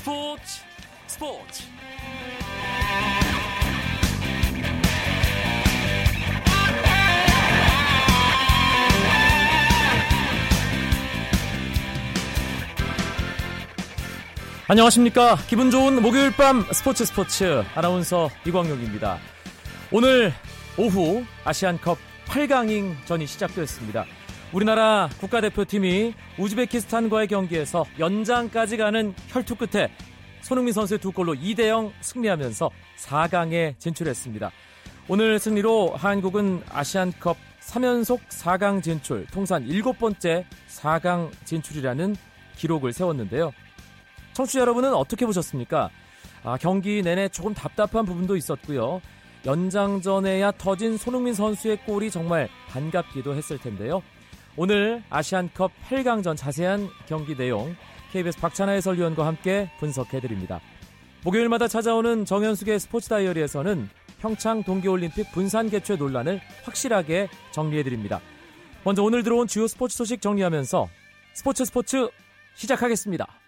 스포츠 스포츠. 안녕하십니까. 기분 좋은 목요일 밤 스포츠 스포츠. 아나운서 이광용입니다. 오늘 오후 아시안컵 8강행 전이 시작됐습니다 우리나라 국가대표팀이 우즈베키스탄과의 경기에서 연장까지 가는 혈투 끝에 손흥민 선수의 두 골로 2대 0 승리하면서 4강에 진출했습니다. 오늘 승리로 한국은 아시안컵 3연속 4강 진출, 통산 7번째 4강 진출이라는 기록을 세웠는데요. 청취자 여러분은 어떻게 보셨습니까? 아, 경기 내내 조금 답답한 부분도 있었고요. 연장전에야 터진 손흥민 선수의 골이 정말 반갑기도 했을 텐데요. 오늘 아시안컵 8강전 자세한 경기 내용 KBS 박찬하 해설위원과 함께 분석해드립니다. 목요일마다 찾아오는 정현숙의 스포츠 다이어리에서는 평창 동계올림픽 분산 개최 논란을 확실하게 정리해드립니다. 먼저 오늘 들어온 주요 스포츠 소식 정리하면서 스포츠 스포츠 시작하겠습니다.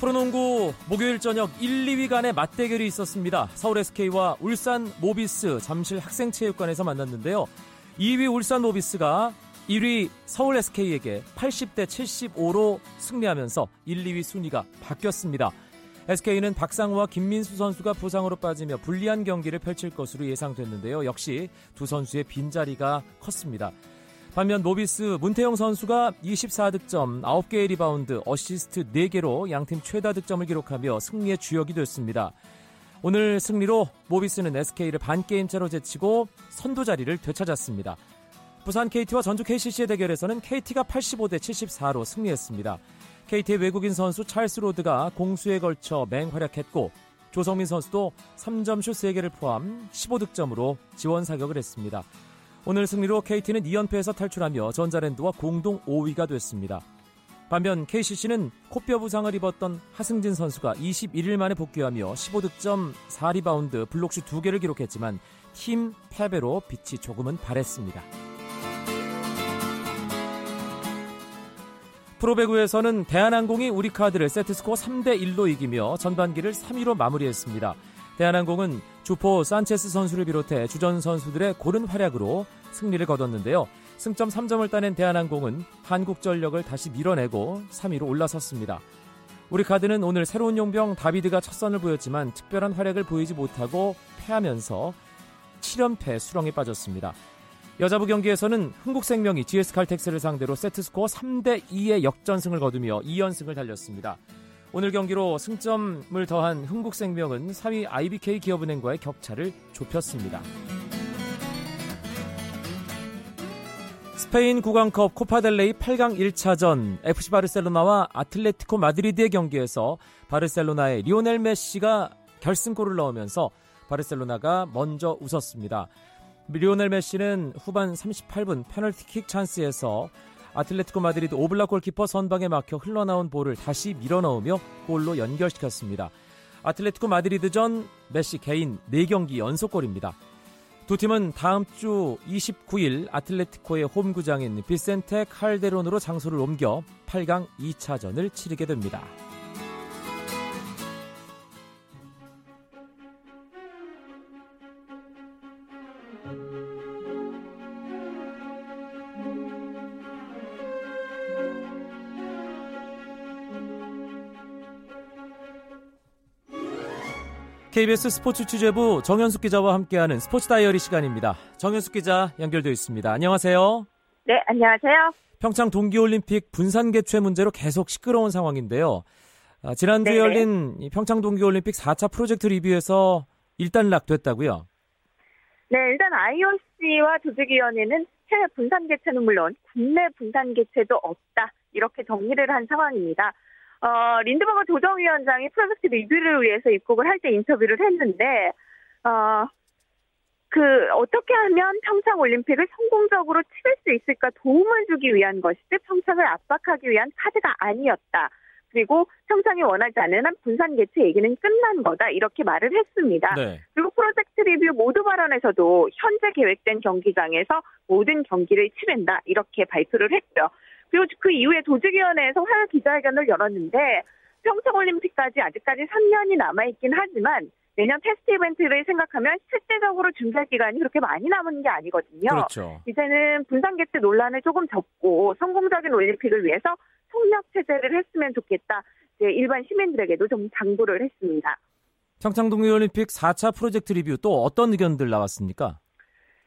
프로농구 목요일 저녁 1, 2위 간의 맞대결이 있었습니다. 서울 SK와 울산 모비스 잠실 학생체육관에서 만났는데요. 2위 울산 모비스가 1위 서울 SK에게 80대 75로 승리하면서 1, 2위 순위가 바뀌었습니다. SK는 박상오와 김민수 선수가 부상으로 빠지며 불리한 경기를 펼칠 것으로 예상됐는데요. 역시 두 선수의 빈자리가 컸습니다. 반면 모비스 문태영 선수가 24득점, 9개의 리바운드, 어시스트 4개로 양팀 최다 득점을 기록하며 승리의 주역이 됐습니다. 오늘 승리로 모비스는 SK를 반게임 차로 제치고 선두 자리를 되찾았습니다. 부산 KT와 전주 KCC의 대결에서는 KT가 85대 74로 승리했습니다. KT의 외국인 선수 찰스 로드가 공수에 걸쳐 맹활약했고 조성민 선수도 3점 슛 3개를 포함 15득점으로 지원 사격을 했습니다. 오늘 승리로 KT는 2연패에서 탈출하며 전자랜드와 공동 5위가 됐습니다. 반면 KCC는 코뼈 부상을 입었던 하승진 선수가 21일 만에 복귀하며 15득점, 4리바운드, 블록슛 2개를 기록했지만 팀 패배로 빛이 조금은 발했습니다. 프로배구에서는 대한항공이 우리카드를 세트스코어 3대1로 이기며 전반기를 3위로 마무리했습니다. 대한항공은 주포 산체스 선수를 비롯해 주전 선수들의 고른 활약으로 승리를 거뒀는데요. 승점 3점을 따낸 대한항공은 한국전력을 다시 밀어내고 3위로 올라섰습니다. 우리 카드는 오늘 새로운 용병 다비드가 첫 선을 보였지만 특별한 활약을 보이지 못하고 패하면서 7연패 수렁에 빠졌습니다. 여자부 경기에서는 흥국생명이 GS칼텍스를 상대로 세트스코어 3대 2의 역전승을 거두며 2연승을 달렸습니다. 오늘 경기로 승점을 더한 흥국생명은 4위 IBK 기업은행과의 격차를 좁혔습니다. 스페인 국왕컵 코파델레이 8강 1차전 FC 바르셀로나와 아틀레티코 마드리드의 경기에서 바르셀로나의 리오넬 메시가 결승골을 넣으면서 바르셀로나가 먼저 웃었습니다. 리오넬 메시는 후반 38분 페널티킥 찬스에서 아틀레티코 마드리드 오블락 골키퍼 선방에 막혀 흘러나온 볼을 다시 밀어넣으며 골로 연결시켰습니다. 아틀레티코 마드리드전 메시 개인 4경기 연속골입니다. 두 팀은 다음 주 29일 아틀레티코의 홈구장인 비센테 칼데론으로 장소를 옮겨 8강 2차전을 치르게 됩니다. KBS 스포츠 취재부 정현숙 기자와 함께하는 스포츠 다이어리 시간입니다. 정현숙 기자 연결되어 있습니다. 안녕하세요. 네, 안녕하세요. 평창 동계올림픽 분산 개최 문제로 계속 시끄러운 상황인데요. 아, 지난주에 네네. 열린 평창 동계올림픽 4차 프로젝트 리뷰에서 일단락됐다고요? 네, 일단 IOC와 조직위원회는 해외 분산 개최는 물론 국내 분산 개최도 없다 이렇게 정리를 한 상황입니다. 어, 린드버거 조정위원장이 프로젝트 리뷰를 위해서 입국을 할 때 인터뷰를 했는데, 어, 그, 어떻게 하면 평창 올림픽을 성공적으로 치를 수 있을까 도움을 주기 위한 것이지 평창을 압박하기 위한 카드가 아니었다. 그리고 평창이 원하지 않는 한 분산 개최 얘기는 끝난 거다 이렇게 말을 했습니다. 네. 그리고 프로젝트 리뷰 모두 발언에서도 현재 계획된 경기장에서 모든 경기를 치른다 이렇게 발표를 했고요. 그리고 그 이후에 조직위원회에서 화요 기자회견을 열었는데 평창올림픽까지 아직까지 3년이 남아있긴 하지만 내년 테스트 이벤트를 생각하면 실제적으로 준비할 기간이 그렇게 많이 남은 게 아니거든요. 그렇죠. 이제는 분산 개최 논란을 조금 접고 성공적인 올림픽을 위해서 속력 체제를 했으면 좋겠다. 일반 시민들에게도 좀 당부를 했습니다. 평창 동계올림픽 4차 프로젝트 리뷰 또 어떤 의견들 나왔습니까?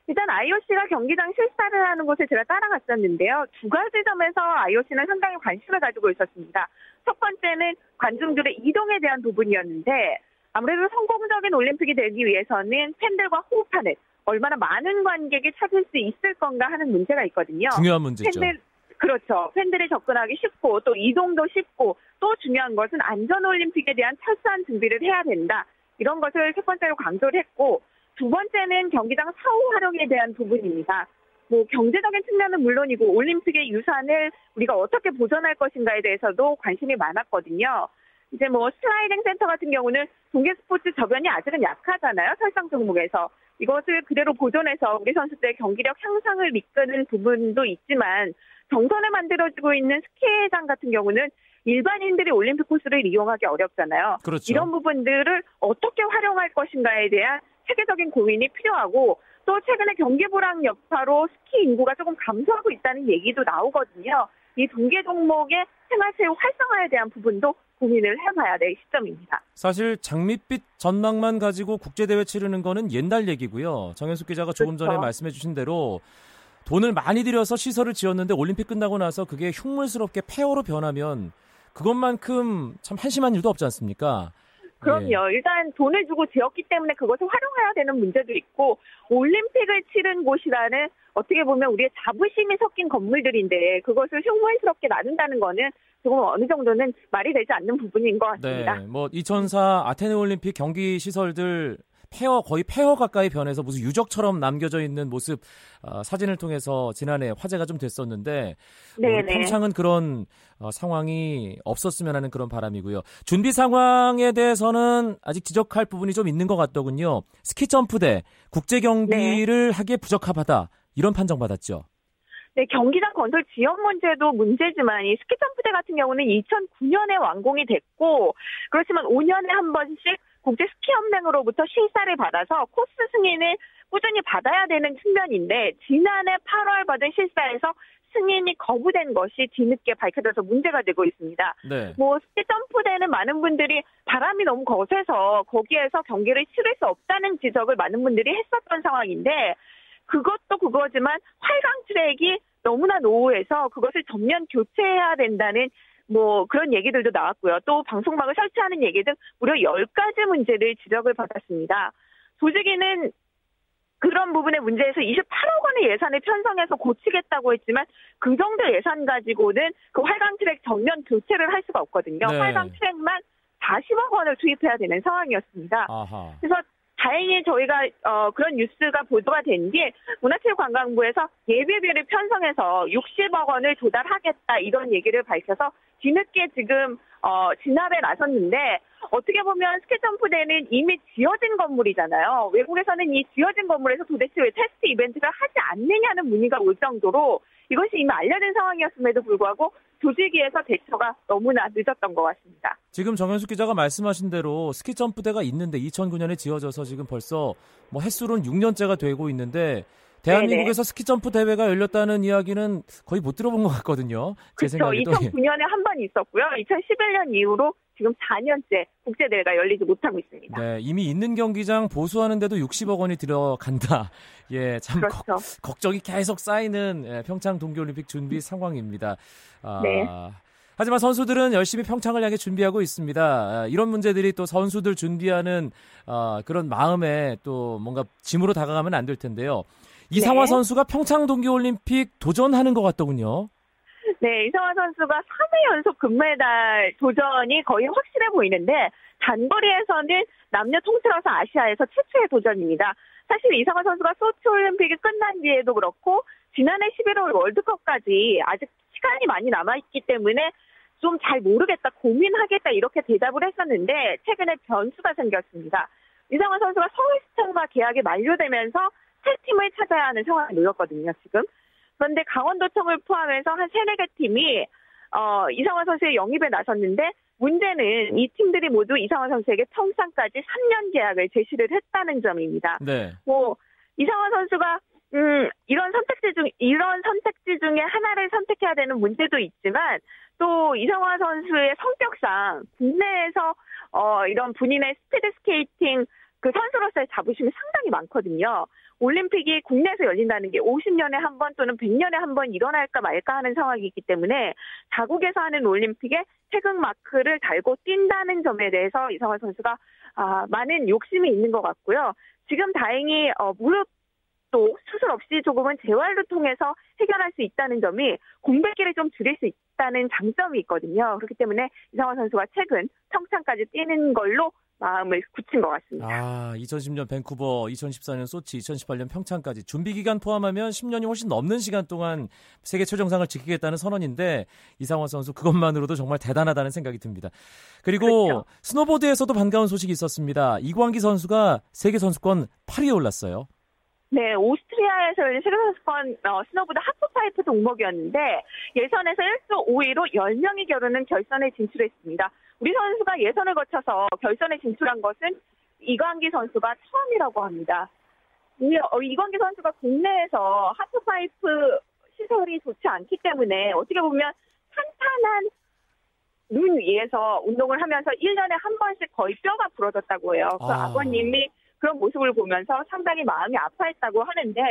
일단 IOC가 경기장 실사를 하는 곳에 제가 따라갔었는데요. 두 가지 점에서 IOC는 상당히 관심을 가지고 있었습니다. 첫 번째는 관중들의 이동에 대한 부분이었는데 아무래도 성공적인 올림픽이 되기 위해서는 팬들과 호흡하는 얼마나 많은 관객이 찾을 수 있을 건가 하는 문제가 있거든요. 중요한 문제죠. 팬들, 그렇죠. 팬들이 접근하기 쉽고 또 이동도 쉽고 또 중요한 것은 안전 올림픽에 대한 철저한 준비를 해야 된다. 이런 것을 첫 번째로 강조를 했고 두 번째는 경기장 사후 활용에 대한 부분입니다. 뭐 경제적인 측면은 물론이고 올림픽의 유산을 우리가 어떻게 보존할 것인가에 대해서도 관심이 많았거든요. 이제 뭐 슬라이딩 센터 같은 경우는 동계 스포츠 저변이 아직은 약하잖아요. 설상 종목에서. 이것을 그대로 보존해서 우리 선수들의 경기력 향상을 이끄는 부분도 있지만 정선에 만들어지고 있는 스키장 같은 경우는 일반인들이 올림픽 코스를 이용하기 어렵잖아요. 그렇죠. 이런 부분들을 어떻게 활용할 것인가에 대한 세계적인 고민이 필요하고 또 최근에 경기 불황 여파로 스키 인구가 조금 감소하고 있다는 얘기도 나오거든요. 이 동계 종목의 생활체육 활성화에 대한 부분도 고민을 해봐야 될 시점입니다. 사실 장밋빛 전망만 가지고 국제대회 치르는 거는 옛날 얘기고요. 정현숙 기자가 조금 그렇죠. 전에 말씀해 주신 대로 돈을 많이 들여서 시설을 지었는데 올림픽 끝나고 나서 그게 흉물스럽게 폐허로 변하면 그것만큼 참 한심한 일도 없지 않습니까? 그럼요. 네. 일단 돈을 주고 지었기 때문에 그것을 활용해야 되는 문제도 있고 올림픽을 치른 곳이라는 어떻게 보면 우리의 자부심이 섞인 건물들인데 그것을 흉물스럽게 나눈다는 거는 조금 어느 정도는 말이 되지 않는 부분인 것 같습니다. 네, 뭐 2004 아테네 올림픽 경기 시설들 폐허 거의 폐허 가까이 변해서 무슨 유적처럼 남겨져 있는 모습 어, 사진을 통해서 지난해 화제가 좀 됐었는데 네, 평창은 그런 어, 상황이 없었으면 하는 그런 바람이고요. 준비 상황에 대해서는 아직 지적할 부분이 좀 있는 것 같더군요. 스키 점프대 국제 경기를 네. 하기에 부적합하다 이런 판정 받았죠. 네, 경기장 건설 지역 문제도 문제지만 이 스키 점프대 같은 경우는 2009년에 완공이 됐고 그렇지만 5년에 한 번씩 국제 스키 연맹으로부터 실사를 받아서 코스 승인을 꾸준히 받아야 되는 측면인데 지난해 8월 받은 실사에서 승인이 거부된 것이 뒤늦게 밝혀져서 문제가 되고 있습니다. 네. 뭐 스키 점프대는 많은 분들이 바람이 너무 거세서 거기에서 경기를 치를 수 없다는 지적을 많은 분들이 했었던 상황인데 그것도 그거지만 활강 트랙이 너무나 노후해서 그것을 전면 교체해야 된다는 뭐 그런 얘기들도 나왔고요. 또 방송망을 설치하는 얘기 등 무려 10가지 문제를 지적을 받았습니다. 조직위는 그런 부분의 문제에서 28억 원의 예산을 편성해서 고치겠다고 했지만 그 정도 예산 가지고는 그 활강 트랙 전면 교체를 할 수가 없거든요. 네. 활강 트랙만 40억 원을 투입해야 되는 상황이었습니다. 아하. 그래서 다행히 저희가 어, 그런 뉴스가 보도가 된 뒤에 문화체육관광부에서 예비비를 편성해서 60억 원을 조달하겠다 이런 얘기를 밝혀서 뒤늦게 지금 어, 진압에 나섰는데 어떻게 보면 스키점프대는 이미 지어진 건물이잖아요. 외국에서는 이 지어진 건물에서 도대체 왜 테스트 이벤트를 하지 않느냐는 문의가 올 정도로 이것이 이미 알려진 상황이었음에도 불구하고 조직위에서 대처가 너무나 늦었던 것 같습니다. 지금 정현숙 기자가 말씀하신 대로 스키 점프대가 있는데 2009년에 지어져서 지금 벌써 뭐 햇수로는 6년째가 되고 있는데 대한민국에서. 스키 점프 대회가 열렸다는 이야기는 거의 못 들어본 것 같거든요. 제 그렇죠. 생각에도 2009년에 한 번 있었고요. 2011년 이후로 지금 4년째 국제 대회가 열리지 못하고 있습니다. 네, 이미 있는 경기장 보수하는데도 60억 원이 들어간다. 예, 참 그렇죠. 거, 걱정이 계속 쌓이는 예, 평창 동계올림픽 준비 상황입니다. 아, 네. 하지만 선수들은 열심히 평창을 향해 준비하고 있습니다. 아, 이런 문제들이 또 선수들 준비하는 어, 그런 마음에 또 뭔가 짐으로 다가가면 안 될 텐데요. 이상화 네. 선수가 평창 동계올림픽 도전하는 것 같더군요. 네, 이상화 선수가 3회 연속 금메달 도전이 거의 확실해 보이는데 단거리에서는 남녀 통틀어서 아시아에서 최초의 도전입니다. 사실 이상화 선수가 소치 올림픽이 끝난 뒤에도 그렇고 지난해 11월 월드컵까지 아직 시간이 많이 남아있기 때문에 좀 잘 모르겠다, 고민하겠다 이렇게 대답을 했었는데 최근에 변수가 생겼습니다. 이상원 선수가 서울시청과 계약이 만료되면서 새 팀을 찾아야 하는 상황에 놓였거든요, 지금. 그런데 강원도청을 포함해서 한 세네 개 팀이 어, 이상화 선수의 영입에 나섰는데 문제는 이 팀들이 모두 이상화 선수에게 평창까지 3년 계약을 제시를 했다는 점입니다. 네. 뭐 이상화 선수가 음, 이런 선택지 중 이런 선택지 중에 하나를 선택해야 되는 문제도 있지만 또 이상화 선수의 성격상 국내에서 어, 이런 본인의 스피드 스케이팅 그 선수로서의 자부심이 상당히 많거든요. 올림픽이 국내에서 열린다는 게 50년에 한 번 또는 100년에 한 번 일어날까 말까 하는 상황이기 때문에 자국에서 하는 올림픽에 태극 마크를 달고 뛴다는 점에 대해서 이성환 선수가 아, 많은 욕심이 있는 것 같고요. 지금 다행히 어, 무릎 또 수술 없이 조금은 재활로 통해서 해결할 수 있다는 점이 공백기를 좀 줄일 수 있다는 장점이 있거든요. 그렇기 때문에 이상원 선수가 최근 평창까지 뛰는 걸로 마음을 굳힌 것 같습니다. 아, 2010년 밴쿠버, 2014년 소치, 2018년 평창까지 준비 기간 포함하면 10년이 훨씬 넘는 시간 동안 세계 최정상을 지키겠다는 선언인데 이상화 선수 그것만으로도 정말 대단하다는 생각이 듭니다. 그리고 그렇죠. 스노보드에서도 반가운 소식이 있었습니다. 이광기 선수가 세계 선수권 8위에 올랐어요. 네, 오스트리아에서 열린 세계선수권 어, 스노보드 하프파이프 종목이었는데 예선에서 1조 5위로 10명이 겨루는 결선에 진출했습니다. 우리 선수가 예선을 거쳐서 결선에 진출한 것은 이광기 선수가 처음이라고 합니다. 어, 이광기 선수가 국내에서 하프파이프 시설이 좋지 않기 때문에 어떻게 보면 탄탄한 눈 위에서 운동을 하면서 1년에 한 번씩 거의 뼈가 부러졌다고 해요. 그 아. 아버님이 그런 모습을 보면서 상당히 마음이 아파했다고 하는데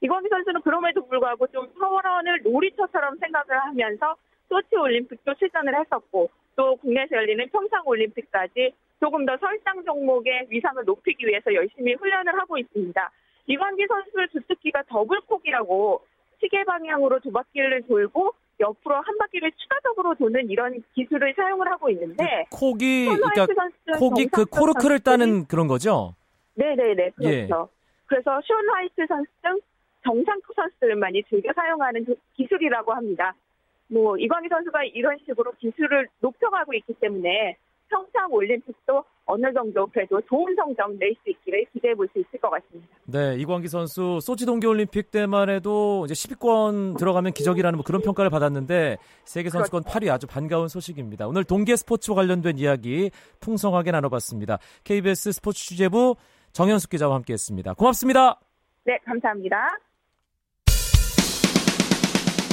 이광기 선수는 그럼에도 불구하고 좀 서원을 놀이터처럼 생각을 하면서 소치 올림픽도 출전을 했었고 또 국내에서 열리는 평창 올림픽까지 조금 더 설상 종목의 위상을 높이기 위해서 열심히 훈련을 하고 있습니다. 이광기 선수의 주특기가 double cork이라고 시계 방향으로 두 바퀴를 돌고 옆으로 한 바퀴를 추가적으로 도는 이런 기술을 사용을 하고 있는데 그 cork이 그러니까 cork이 그 코르크를 따는 그런 거죠? 네네네 그렇죠. 예. 그래서 션 화이트 선수 등 정상 선수들만이 즐겨 사용하는 기술이라고 합니다. 뭐 이광희 선수가 이런 식으로 기술을 높여가고 있기 때문에 평창 올림픽도 어느 정도 그래도 좋은 성적 낼 수 있기를 기대해 볼 수 있을 것 같습니다. 네, 이광기 선수 소치 동계올림픽 때만 해도 이제 10위권 들어가면 기적이라는 뭐 그런 평가를 받았는데 세계 선수권 그렇죠. 8위 아주 반가운 소식입니다. 오늘 동계 스포츠와 관련된 이야기 풍성하게 나눠봤습니다. KBS 스포츠 취재부 정현숙 기자와 함께했습니다. 고맙습니다. 네, 감사합니다.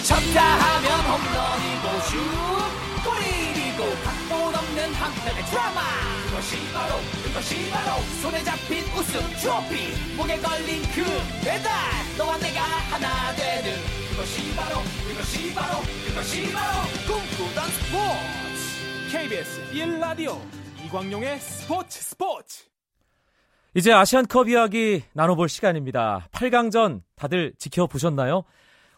쳤다 하면 홈런이고 슛 골이고 각본 없는 한편의 드라마. 그것이 바로 그것이 바로 손에 잡힌 우승 트로피. 목에 걸린 그 배달. 너와 내가 하나 되는 그것이 바로 그것이 바로 그것이 바로 꿈꾸던 스포츠. KBS 1라디오. 이광용의 스포츠 스포츠 이제 아시안컵 이야기 나눠볼 시간입니다. 8강전 다들 지켜보셨나요?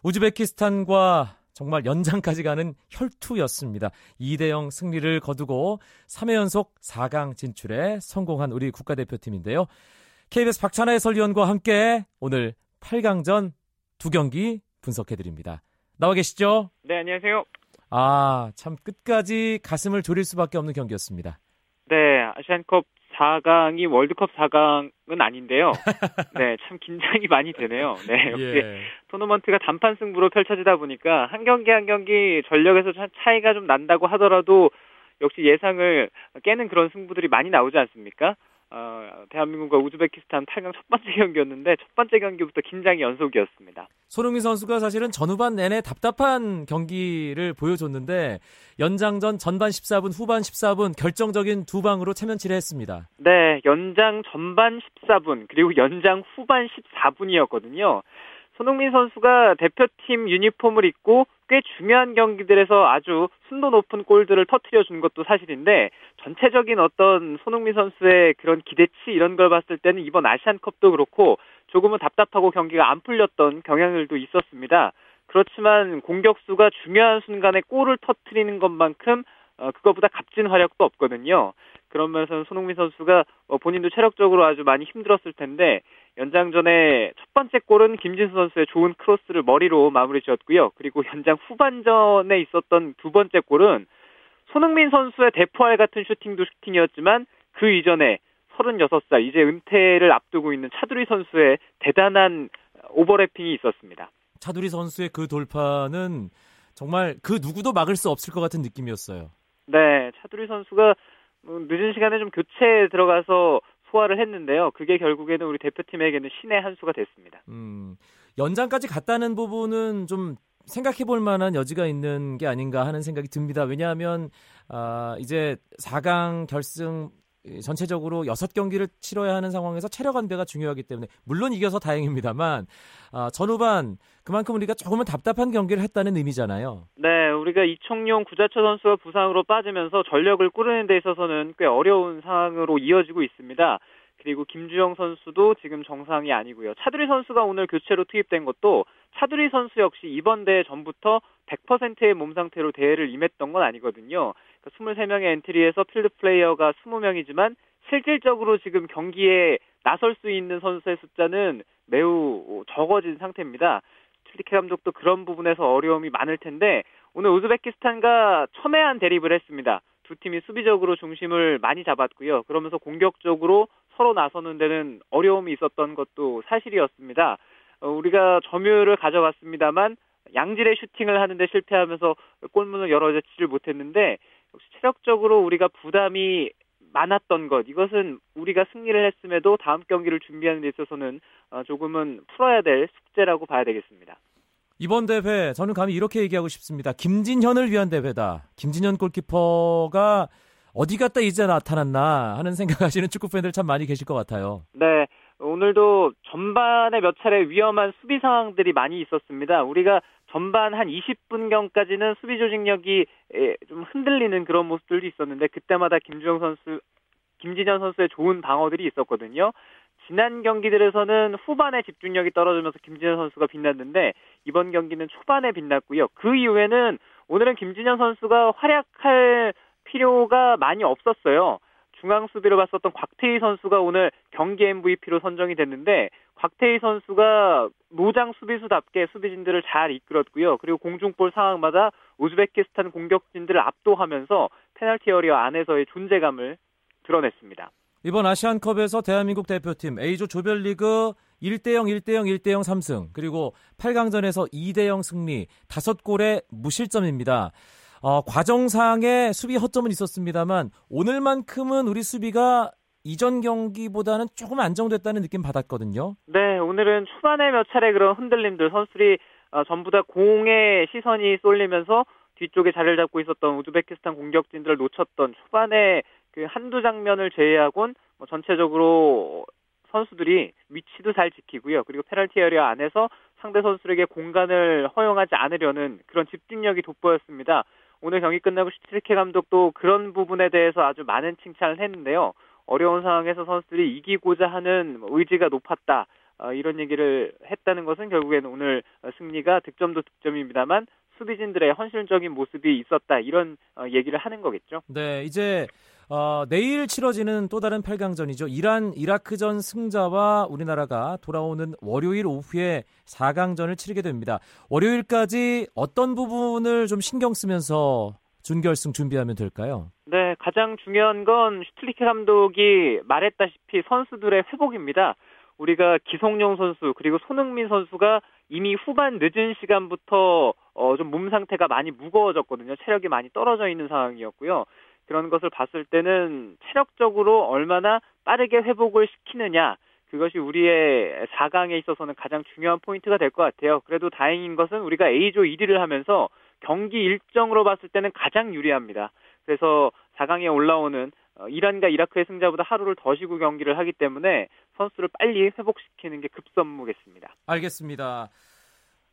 우즈베키스탄과 정말 연장까지 가는 혈투였습니다. 2대0 승리를 거두고 3회 연속 4강 진출에 성공한 우리 국가대표팀인데요. KBS 박찬하 해설위원과 함께 오늘 8강전 두 경기 분석해드립니다. 나와 계시죠? 네, 안녕하세요. 아, 참 끝까지 가슴을 졸일 수밖에 없는 경기였습니다. 네, 아시안컵 4강이 월드컵 4강은 아닌데요. 네, 참 긴장이 많이 되네요. 네, 역시 예. 토너먼트가 단판 승부로 펼쳐지다 보니까 한 경기 한 경기 전력에서 차이가 좀 난다고 하더라도 역시 예상을 깨는 그런 승부들이 많이 나오지 않습니까? 어, 대한민국과 우즈베키스탄 8강 첫 번째 경기였는데 첫 번째 경기부터 긴장이 연속이었습니다. 손흥민 선수가 사실은 전후반 내내 답답한 경기를 보여줬는데 연장전 전반 14분, 후반 14분 결정적인 두 방으로 체면치를 했습니다. 네, 연장 전반 14분 그리고 연장 후반 14분이었거든요. 손흥민 선수가 대표팀 유니폼을 입고 꽤 중요한 경기들에서 아주 순도 높은 골들을 터트려 준 것도 사실인데 전체적인 어떤 손흥민 선수의 그런 기대치 이런 걸 봤을 때는 이번 아시안컵도 그렇고 조금은 답답하고 경기가 안 풀렸던 경향들도 있었습니다. 그렇지만 공격수가 중요한 순간에 골을 터트리는 것만큼 어, 그거보다 값진 활약도 없거든요. 그런 면에서는 손흥민 선수가 어, 본인도 체력적으로 아주 많이 힘들었을 텐데 연장전에 첫 번째 골은 김진수 선수의 좋은 크로스를 머리로 마무리 지었고요. 그리고 연장 후반전에 있었던 두 번째 골은 손흥민 선수의 대포알 같은 슈팅도 슈팅이었지만 그 이전에 36살 이제 은퇴를 앞두고 있는 차두리 선수의 대단한 오버래핑이 있었습니다. 차두리 선수의 그 돌파는 정말 그 누구도 막을 수 없을 것 같은 느낌이었어요. 네, 차두리 선수가 뭐 늦은 시간에 좀 교체에 들어가서 소화를 했는데요. 그게 결국에는 우리 대표팀에게는 신의 한 수가 됐습니다. 음, 연장까지 갔다는 부분은 좀 생각해 볼 만한 여지가 있는 게 아닌가 하는 생각이 듭니다. 왜냐하면 아, 이제 4강 결승 전체적으로 6경기를 치러야 하는 상황에서 체력 안배가 중요하기 때문에 물론 이겨서 다행입니다만 아, 전후반 그만큼 우리가 조금은 답답한 경기를 했다는 의미잖아요. 네, 우리가 이청용 구자철 선수가 부상으로 빠지면서 전력을 꾸르는 데 있어서는 꽤 어려운 상황으로 이어지고 있습니다. 그리고 김주영 선수도 지금 정상이 아니고요. 차두리 선수가 오늘 교체로 투입된 것도 차두리 선수 역시 이번 대회 전부터 100%의 몸 상태로 대회를 임했던 건 아니거든요. 그러니까 23명의 엔트리에서 필드 플레이어가 20명이지만 실질적으로 지금 경기에 나설 수 있는 선수의 숫자는 매우 적어진 상태입니다. 틸리케 감독도 그런 부분에서 어려움이 많을 텐데 오늘 우즈베키스탄과 첨예한 대립을 했습니다. 두 팀이 수비적으로 중심을 많이 잡았고요. 그러면서 공격적으로 서로 나서는 데는 어려움이 있었던 것도 사실이었습니다. 어, 우리가 점유율을 가져갔습니다만 양질의 슈팅을 하는데 실패하면서 골문을 열어지지를 못했는데 역시 체력적으로 우리가 부담이 많았던 것 이것은 우리가 승리를 했음에도 다음 경기를 준비하는 데 있어서는 어, 조금은 풀어야 될 숙제라고 봐야 되겠습니다. 이번 대회 저는 감히 이렇게 얘기하고 싶습니다. 김진현을 위한 대회다. 김진현 골키퍼가 어디 갔다 이제 나타났나 하는 생각하시는 축구 팬들 참 많이 계실 것 같아요. 네. 오늘도 전반에 몇 차례 위험한 수비 상황들이 많이 있었습니다. 우리가 전반 한 20분경까지는 수비 조직력이 좀 흔들리는 그런 모습들도 있었는데 그때마다 김주영 선수, 김진현 선수의 좋은 방어들이 있었거든요. 지난 경기들에서는 후반에 집중력이 떨어지면서 김진현 선수가 빛났는데 이번 경기는 초반에 빛났고요. 그 이후에는 오늘은 김진현 선수가 활약할 필요가 많이 없었어요. 중앙 수비를 봤었던 곽태희 선수가 오늘 경기 MVP로 선정이 됐는데 곽태희 선수가 노장 수비수답게 수비진들을 잘 이끌었고요. 그리고 공중볼 상황마다 우즈베키스탄 공격진들을 압도하면서 페널티 어리어 안에서의 존재감을 드러냈습니다. 이번 아시안컵에서 대한민국 대표팀 A조 조별리그 1대0, 1대0, 1대0 3승, 그리고 8강전에서 2대0 승리, 5골의 무실점입니다. 어, 과정상의 수비 허점은 있었습니다만 오늘만큼은 우리 수비가 이전 경기보다는 조금 안정됐다는 느낌 받았거든요. 네, 오늘은 초반에 몇 차례 그런 흔들림들 선수들이 어, 전부 다 공에 시선이 쏠리면서 뒤쪽에 자리를 잡고 있었던 우즈베키스탄 공격진들을 놓쳤던 초반에 그 한두 장면을 제외하곤 뭐 전체적으로 선수들이 위치도 잘 지키고요. 그리고 페널티 에리어 안에서 상대 선수에게 공간을 허용하지 않으려는 그런 집중력이 돋보였습니다. 오늘 경기 끝나고 슈틸리케 감독도 그런 부분에 대해서 아주 많은 칭찬을 했는데요. 어려운 상황에서 선수들이 이기고자 하는 의지가 높았다. 어, 이런 얘기를 했다는 것은 결국에는 오늘 승리가 득점도 득점입니다만 수비진들의 헌신적인 모습이 있었다 이런 어, 얘기를 하는 거겠죠. 네, 이제 어, 내일 치러지는 또 다른 8강전이죠. 이란 이라크전 승자와 우리나라가 돌아오는 월요일 오후에 4강전을 치르게 됩니다. 월요일까지 어떤 부분을 좀 신경 쓰면서 준결승 준비하면 될까요? 네, 가장 중요한 건 슈틀리케 감독이 말했다시피 선수들의 회복입니다. 우리가 기성용 선수 그리고 손흥민 선수가 이미 후반 늦은 시간부터 어, 좀 몸 상태가 많이 무거워졌거든요. 체력이 많이 떨어져 있는 상황이었고요. 그런 것을 봤을 때는 체력적으로 얼마나 빠르게 회복을 시키느냐 그것이 우리의 4강에 있어서는 가장 중요한 포인트가 될 것 같아요. 그래도 다행인 것은 우리가 A조 1위를 하면서 경기 일정으로 봤을 때는 가장 유리합니다. 그래서 4강에 올라오는 어, 이란과 이라크의 승자보다 하루를 더 쉬고 경기를 하기 때문에 선수를 빨리 회복시키는 게 급선무겠습니다. 알겠습니다.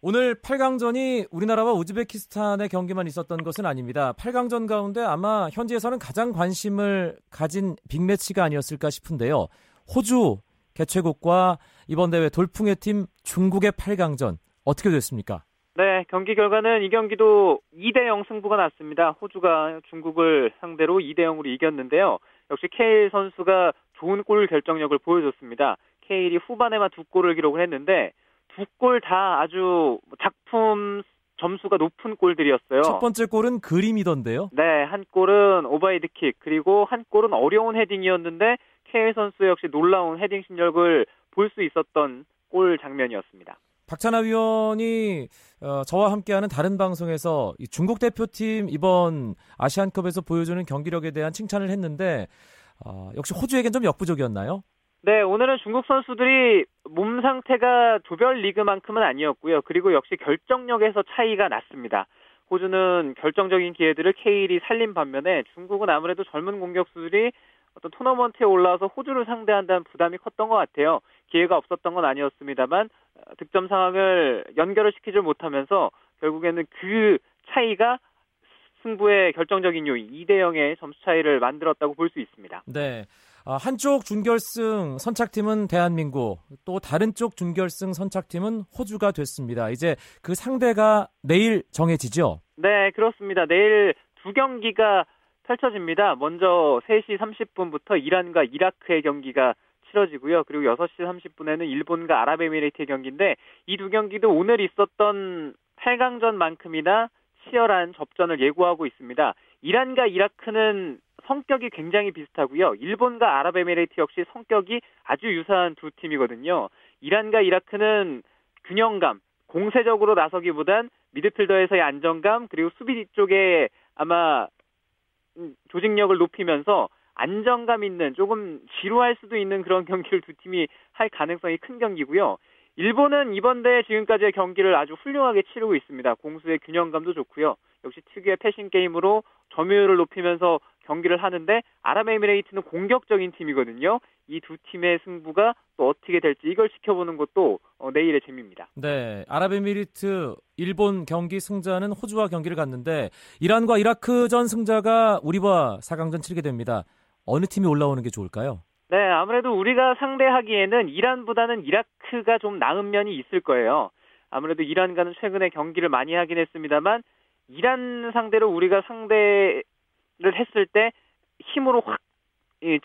오늘 8강전이 우리나라와 우즈베키스탄의 경기만 있었던 것은 아닙니다. 8강전 가운데 아마 현지에서는 가장 관심을 가진 빅매치가 아니었을까 싶은데요. 호주 개최국과 이번 대회 돌풍의 팀 중국의 8강전 어떻게 됐습니까? 네, 경기 결과는 이 경기도 2대 0 승부가 났습니다. 호주가 중국을 상대로 2대 0으로 이겼는데요. 역시 케일 선수가 좋은 골 결정력을 보여줬습니다. 케일이 후반에만 두 골을 기록을 했는데 두 골 다 아주 작품 점수가 높은 골들이었어요. 첫 번째 골은 그림이던데요. 네, 한 골은 오버헤드킥 그리고 한 골은 어려운 헤딩이었는데 케이 선수 역시 놀라운 헤딩 실력을 볼 수 있었던 골 장면이었습니다. 박찬하 위원이 어, 저와 함께하는 다른 방송에서 중국 대표팀 이번 아시안컵에서 보여주는 경기력에 대한 칭찬을 했는데 어, 역시 호주에겐 좀 역부족이었나요? 네, 오늘은 중국 선수들이 몸 상태가 조별 리그만큼은 아니었고요. 그리고 역시 결정력에서 차이가 났습니다. 호주는 결정적인 기회들을 케일이 살린 반면에 중국은 아무래도 젊은 공격수들이 어떤 토너먼트에 올라와서 호주를 상대한다는 부담이 컸던 것 같아요. 기회가 없었던 건 아니었습니다만 어, 득점 상황을 연결을 시키지 못하면서 결국에는 그 차이가 승부의 결정적인 요인 2대 0의 점수 차이를 만들었다고 볼 수 있습니다. 네. 아, 한쪽 준결승 선착팀은 대한민국, 또 다른 쪽 준결승 선착팀은 호주가 됐습니다. 이제 그 상대가 내일 정해지죠? 네, 그렇습니다. 내일 두 경기가 펼쳐집니다. 먼저 3시 30분부터 이란과 이라크의 경기가 치러지고요. 그리고 6시 30분에는 일본과 아랍에미레이트의 경기인데 이 두 경기도 오늘 있었던 8강전만큼이나 치열한 접전을 예고하고 있습니다. 이란과 이라크는 성격이 굉장히 비슷하고요. 일본과 아랍에미레이트 역시 성격이 아주 유사한 두 팀이거든요. 이란과 이라크는 균형감, 공세적으로 나서기보단 미드필더에서의 안정감 그리고 수비 쪽에 아마 음, 조직력을 높이면서 안정감 있는 조금 지루할 수도 있는 그런 경기를 두 팀이 할 가능성이 큰 경기고요. 일본은 이번 대회 지금까지의 경기를 아주 훌륭하게 치르고 있습니다. 공수의 균형감도 좋고요. 역시 특유의 패싱 게임으로 점유율을 높이면서 경기를 하는데 아랍에미레이트는 공격적인 팀이거든요. 이 두 팀의 승부가 또 어떻게 될지 이걸 지켜보는 것도 어, 내일의 재미입니다. 네, 아랍에미리트 일본 경기 승자는 호주와 경기를 갔는데 이란과 이라크전 승자가 우리와 4강전 치르게 됩니다. 어느 팀이 올라오는 게 좋을까요? 네, 아무래도 우리가 상대하기에는 이란보다는 이라크가 좀 나은 면이 있을 거예요. 아무래도 이란과는 최근에 경기를 많이 하긴 했습니다만 이란 상대로 우리가 상대를 했을 때 힘으로 확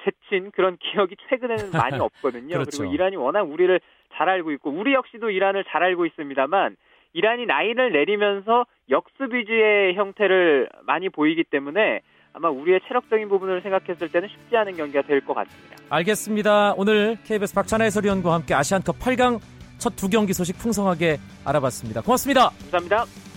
제친 그런 기억이 최근에는 많이 없거든요. 그렇죠. 그리고 이란이 워낙 우리를 잘 알고 있고 우리 역시도 이란을 잘 알고 있습니다만 이란이 라인을 내리면서 역습 위주의 형태를 많이 보이기 때문에 아마 우리의 체력적인 부분을 생각했을 때는 쉽지 않은 경기가 될 것 같습니다. 알겠습니다. 오늘 KBS 박찬하 해설위원과 함께 아시안컵 8강 첫 두 경기 소식 풍성하게 알아봤습니다. 고맙습니다. 감사합니다.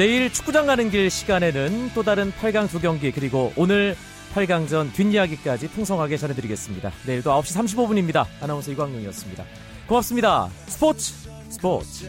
내일 축구장 가는 길 시간에는 또 다른 8강 두 경기 그리고 오늘 8강전 뒷이야기까지 풍성하게 전해드리겠습니다. 내일도 9시 35분입니다. 아나운서 이광용이었습니다. 고맙습니다. 스포츠 스포츠.